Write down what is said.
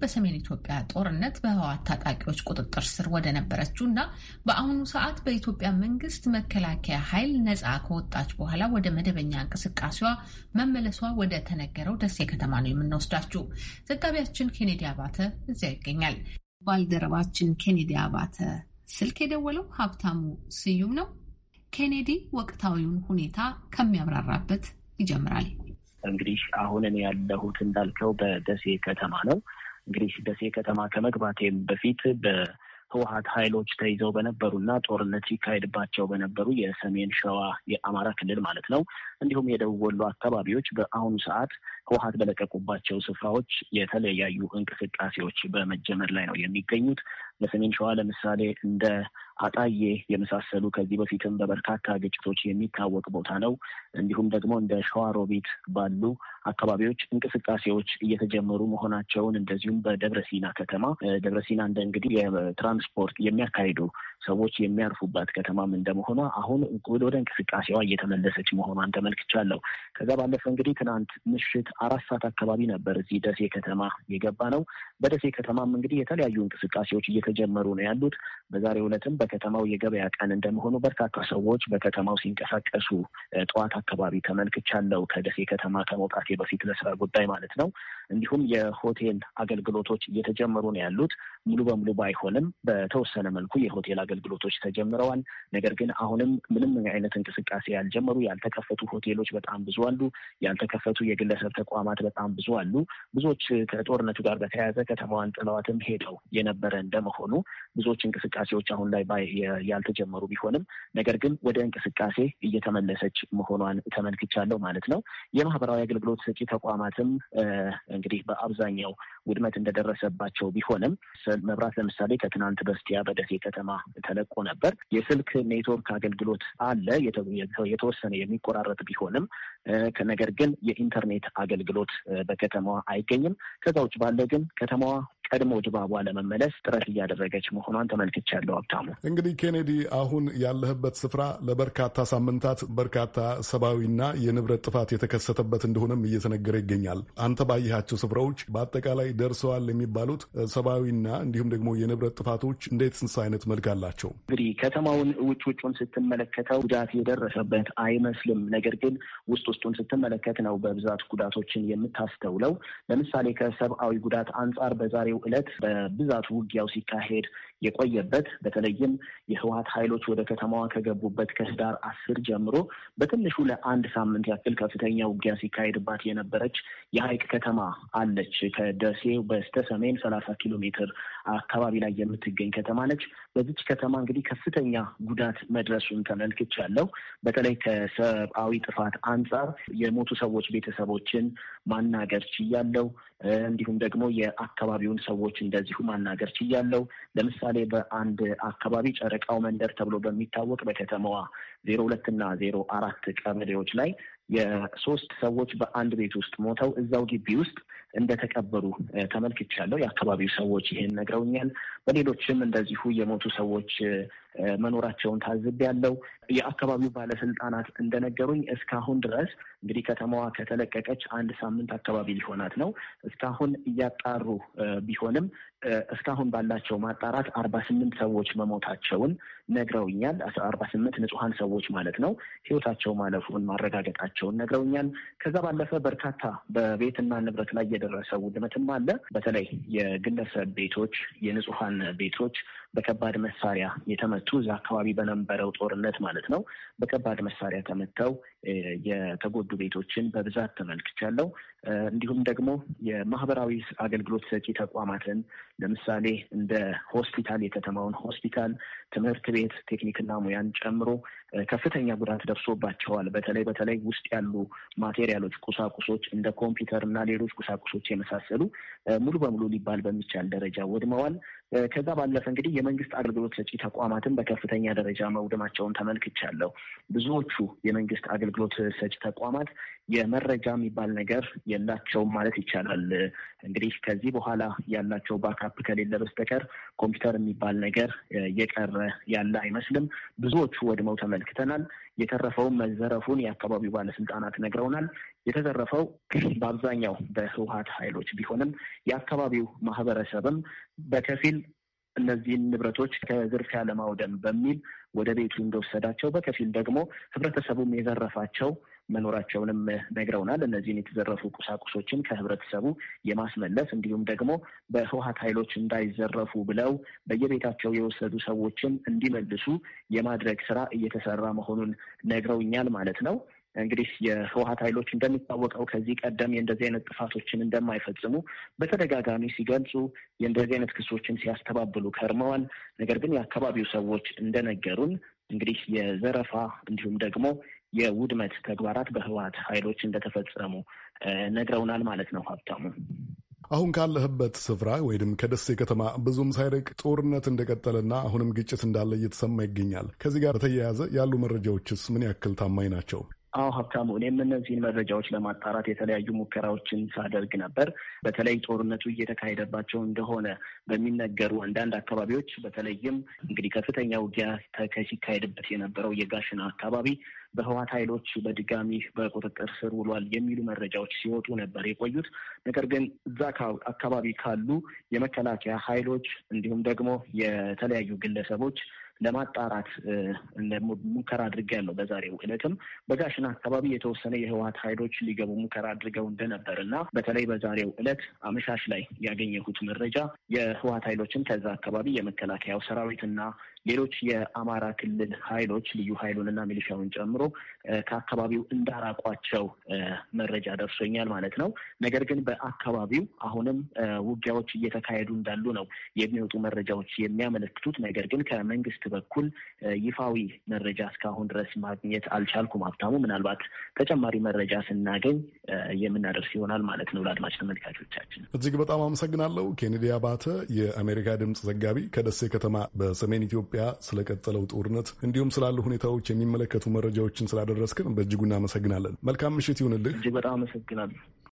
በሰሜን ኢትዮጵያ ጦርነት በህወሓት ታጣቂዎች ቁጥጥር ስር ወደ ነበረችው እና በአሁኑ ሰዓት በኢትዮጵያ መንግስት መከላከያ ኃይል ነፃ ከወጣች በኋላ ወደ መደበኛ እንቅስቃሴዋ መመለሷ ወደ ተነገረው ደሴ ከተማ ነው የምንወስዳችሁ። ዘጋቢያችን ኬኔዲ አባተ እዚያ ይገኛል። ባልደረባችን ኬኔዲ አባተ ስልክ የደወለው ሀብታሙ ስዩም ነው። ኬኔዲ ወቅታዊውን ሁኔታ ከሚያብራራበት ይጀምራል። እንግዲህ አሁን እኔ ያለሁት እንዳልከው በደሴ ከተማ ነው። እንግዲህ ደሴ ከተማ ከመግባቴም በፊት በህወሀት ኃይሎች ተይዘው በነበሩና ጦርነት ሲካሄድባቸው በነበሩ የሰሜን ሸዋ የአማራ ክልል ማለት ነው እንዲሁም የደቡብ ወሎ አካባቢዎች በአሁኑ ሰዓት ህወሀት በለቀቁባቸው ስፍራዎች የተለያዩ እንቅስቃሴዎች በመጀመር ላይ ነው የሚገኙት። በሰሜን ሸዋ ለምሳሌ እንደ አጣዬ የመሳሰሉ ከዚህ በፊትም በበርካታ ግጭቶች የሚታወቅ ቦታ ነው። እንዲሁም ደግሞ እንደ ሸዋሮቢት ባሉ አካባቢዎች እንቅስቃሴዎች እየተጀመሩ መሆናቸውን እንደዚሁም በደብረ ሲና ከተማ ደብረ እንደ እንግዲህ የትራንስፖርት የሚያካሂዱ ሰዎች የሚያርፉባት ከተማም እንደመሆኗ አሁን ወደ እንቅስቃሴዋ እየተመለሰች መሆኗን ተመልክቻለሁ። ከዛ ባለፈ እንግዲህ ትናንት ምሽት አራት ሰዓት አካባቢ ነበር እዚህ ደሴ ከተማ የገባ ነው። በደሴ ከተማም እንግዲህ የተለያዩ እንቅስቃሴዎች እየተጀመሩ ነው ያሉት። በዛሬው ዕለትም በከተማው የገበያ ቀን እንደመሆኑ በርካታ ሰዎች በከተማው ሲንቀሳቀሱ ጠዋት አካባቢ ተመልክቻለሁ። ከደሴ ከተማ ከመውጣቴ በፊት ለስራ ጉዳይ ማለት ነው። እንዲሁም የሆቴል አገልግሎቶች እየተጀመሩ ነው ያሉት። ሙሉ በሙሉ ባይሆንም በተወሰነ መልኩ የሆቴል አገልግሎቶች ተጀምረዋል። ነገር ግን አሁንም ምንም አይነት እንቅስቃሴ ያልጀመሩ ያልተከፈቱ ሆቴሎች በጣም ብዙ አሉ። ያልተከፈቱ የግለሰብ ተቋማት በጣም ብዙ አሉ። ብዙዎች ከጦርነቱ ጋር በተያያዘ ከተማዋን ጥለዋትም ሄደው የነበረ እንደመሆኑ ብዙዎች እንቅስቃሴዎች አሁን ላይ ያልተጀመሩ ቢሆንም ነገር ግን ወደ እንቅስቃሴ እየተመለሰች መሆኗን ተመልክቻለሁ ማለት ነው። የማህበራዊ አገልግሎት ሰጪ ተቋማትም እንግዲህ በአብዛኛው ውድመት እንደደረሰባቸው ቢሆንም መብራት ለምሳሌ ከትናንት በስቲያ በደሴ ከተማ ተለቆ ነበር። የስልክ ኔትወርክ አገልግሎት አለ የተወሰነ የሚቆራረጥ ቢሆንም ነገር ግን የኢንተርኔት አገልግሎት በከተማዋ አይገኝም። ከዛ ውጭ ባለ ግን ከተማዋ ቀድሞ ድባቧ ለመመለስ ጥረት እያደረገች መሆኗን ተመልክቻለሁ። ሀብታሙ እንግዲህ ኬኔዲ፣ አሁን ያለህበት ስፍራ ለበርካታ ሳምንታት በርካታ ሰብአዊና የንብረት ጥፋት የተከሰተበት እንደሆነም እየተነገረ ይገኛል። አንተ ባየሃቸው ስፍራዎች በአጠቃላይ ደርሰዋል የሚባሉት ሰብአዊና እንዲሁም ደግሞ የንብረት ጥፋቶች እንዴት ስንስ አይነት መልክ አላቸው? እንግዲህ ከተማውን ውጭ ውጩን ስትመለከተው ጉዳት የደረሰበት አይመስልም። ነገር ግን ውስጥ ውስጡን ስትመለከት ነው በብዛት ጉዳቶችን የምታስተውለው። ለምሳሌ ከሰብአዊ ጉዳት አንጻር በዛሬው ዕለት በብዛት ውጊያው ሲካሄድ የቆየበት በተለይም የህወሀት ኃይሎች ወደ ከተማዋ ከገቡበት ከህዳር አስር ጀምሮ በትንሹ ለአንድ ሳምንት ያክል ከፍተኛ ውጊያ ሲካሄድባት የነበረች የሀይቅ ከተማ አለች። ከደሴው በስተ ሰሜን ሰላሳ ኪሎ ሜትር አካባቢ ላይ የምትገኝ ከተማ ነች። በዚች ከተማ እንግዲህ ከፍተኛ ጉዳት መድረሱን ተመልክቻለሁ። በተለይ ከሰብአዊ ጥፋት አንጻር የሞቱ ሰዎች ቤተሰቦችን ማናገር ችያለው። እንዲሁም ደግሞ የአካባቢውን ሰዎች እንደዚሁ ማናገር ችያለው። ለምሳሌ በአንድ አካባቢ ጨረቃው መንደር ተብሎ በሚታወቅ በከተማዋ ዜሮ ሁለት እና ዜሮ አራት ቀበሌዎች ላይ የሶስት ሰዎች በአንድ ቤት ውስጥ ሞተው እዛው ግቢ ውስጥ እንደተቀበሩ ተመልክቻለሁ። የአካባቢው ሰዎች ይህን ነግረውኛል። በሌሎችም እንደዚሁ የሞቱ ሰዎች መኖራቸውን ታዝቤያለሁ። የአካባቢው ባለስልጣናት እንደነገሩኝ እስካሁን ድረስ እንግዲህ ከተማዋ ከተለቀቀች አንድ ሳምንት አካባቢ ሊሆናት ነው። እስካሁን እያጣሩ ቢሆንም እስካሁን ባላቸው ማጣራት አርባ ስምንት ሰዎች መሞታቸውን ነግረውኛል። አርባ ስምንት ንጹሐን ሰዎች ማለት ነው ህይወታቸው ማለፉን ማረጋገጣቸውን ነግረውኛል። ከዛ ባለፈ በርካታ በቤትና ንብረት ላይ የደረሰ ውድመትም አለ። በተለይ የግለሰብ ቤቶች፣ የንጹሐን ቤቶች በከባድ መሳሪያ የተመቱ እዛ አካባቢ በነበረው ጦርነት ማለት ነው በከባድ መሳሪያ ተመተው የተጎዱ ቤቶችን በብዛት ተመልክቻለሁ። እንዲሁም ደግሞ የማህበራዊ አገልግሎት ሰጪ ተቋማትን ለምሳሌ እንደ ሆስፒታል፣ የከተማውን ሆስፒታል፣ ትምህርት ቤት፣ ቴክኒክና ሙያን ጨምሮ ከፍተኛ ጉዳት ደርሶባቸዋል። በተለይ በተለይ ውስጥ ያሉ ማቴሪያሎች፣ ቁሳቁሶች እንደ ኮምፒውተር እና ሌሎች ቁሳቁሶች የመሳሰሉ ሙሉ በሙሉ ሊባል በሚቻል ደረጃ ወድመዋል። ከዛ ባለፈ እንግዲህ የመንግስት አገልግሎት ሰጪ ተቋማትን በከፍተኛ ደረጃ መውደማቸውን ተመልክቻለሁ። ብዙዎቹ የመንግስት አገልግሎት ሰጪ ተቋማት የመረጃ የሚባል ነገር የላቸውም ማለት ይቻላል። እንግዲህ ከዚህ በኋላ ያላቸው ባካፕ ከሌለ በስተቀር ኮምፒውተር የሚባል ነገር እየቀረ ያለ አይመስልም። ብዙዎቹ ወድመው ተመልክተናል። የተረፈውን መዘረፉን የአካባቢው ባለስልጣናት ነግረውናል። የተዘረፈው በአብዛኛው በህወሀት ኃይሎች ቢሆንም የአካባቢው ማህበረሰብም በከፊል እነዚህን ንብረቶች ከዝርፊያ ለማውደም በሚል ወደ ቤቱ እንደወሰዳቸው፣ በከፊል ደግሞ ህብረተሰቡም የዘረፋቸው መኖራቸውንም ነግረውናል። እነዚህን የተዘረፉ ቁሳቁሶችን ከህብረተሰቡ የማስመለስ እንዲሁም ደግሞ በህወሀት ኃይሎች እንዳይዘረፉ ብለው በየቤታቸው የወሰዱ ሰዎችን እንዲመልሱ የማድረግ ስራ እየተሰራ መሆኑን ነግረውኛል ማለት ነው። እንግዲህ የህወሀት ኃይሎች እንደሚታወቀው ከዚህ ቀደም የእንደዚህ አይነት ጥፋቶችን እንደማይፈጽሙ በተደጋጋሚ ሲገልጹ የእንደዚህ አይነት ክሶችን ሲያስተባብሉ ከርመዋል። ነገር ግን የአካባቢው ሰዎች እንደነገሩን እንግዲህ የዘረፋ እንዲሁም ደግሞ የውድመት ተግባራት በህወሀት ኃይሎች እንደተፈጸሙ ነግረውናል ማለት ነው። ሀብታሙ አሁን ካለህበት ስፍራ ወይም ከደሴ ከተማ ብዙም ሳይርቅ ጦርነት እንደቀጠለና አሁንም ግጭት እንዳለ እየተሰማ ይገኛል። ከዚህ ጋር በተያያዘ ያሉ መረጃዎችስ ምን ያክል ታማኝ ናቸው? አዎ ሀብታሙ፣ እኔም እነዚህን መረጃዎች ለማጣራት የተለያዩ ሙከራዎችን ሳደርግ ነበር። በተለይ ጦርነቱ እየተካሄደባቸው እንደሆነ በሚነገሩ አንዳንድ አካባቢዎች በተለይም እንግዲህ ከፍተኛ ውጊያ ሲካሄድበት የነበረው የጋሽና አካባቢ በህዋት ኃይሎች በድጋሚ በቁጥጥር ስር ውሏል የሚሉ መረጃዎች ሲወጡ ነበር የቆዩት። ነገር ግን እዛ አካባቢ ካሉ የመከላከያ ኃይሎች እንዲሁም ደግሞ የተለያዩ ግለሰቦች ለማጣራት ሙከራ አድርጌያለሁ። በዛሬው ዕለትም በጋሽና አካባቢ የተወሰነ የህወሀት ኃይሎች ሊገቡ ሙከራ አድርገው እንደነበር እና በተለይ በዛሬው ዕለት አመሻሽ ላይ ያገኘሁት መረጃ የህወሀት ኃይሎችን ከዛ አካባቢ የመከላከያው ሰራዊት እና ሌሎች የአማራ ክልል ኃይሎች ልዩ ኃይሉንና ሚሊሻውን ጨምሮ ከአካባቢው እንዳራቋቸው መረጃ ደርሶኛል ማለት ነው። ነገር ግን በአካባቢው አሁንም ውጊያዎች እየተካሄዱ እንዳሉ ነው የሚወጡ መረጃዎች የሚያመለክቱት። ነገር ግን ከመንግስት በኩል ይፋዊ መረጃ እስካሁን ድረስ ማግኘት አልቻልኩም። ሀብታሙ፣ ምናልባት ተጨማሪ መረጃ ስናገኝ የምናደርስ ይሆናል ማለት ነው ለአድማጭ ተመልካቾቻችን። እጅግ በጣም አመሰግናለሁ። ኬኔዲ አባተ የአሜሪካ ድምፅ ዘጋቢ ከደሴ ከተማ በሰሜን ኢትዮጵያ ስለቀጠለው ጦርነት እንዲሁም ስላሉ ሁኔታዎች የሚመለከቱ መረጃዎችን ስላደረስክን በእጅጉ እናመሰግናለን። መልካም ምሽት ይሁንልህ። እጅግ በጣም አመሰግናለሁ።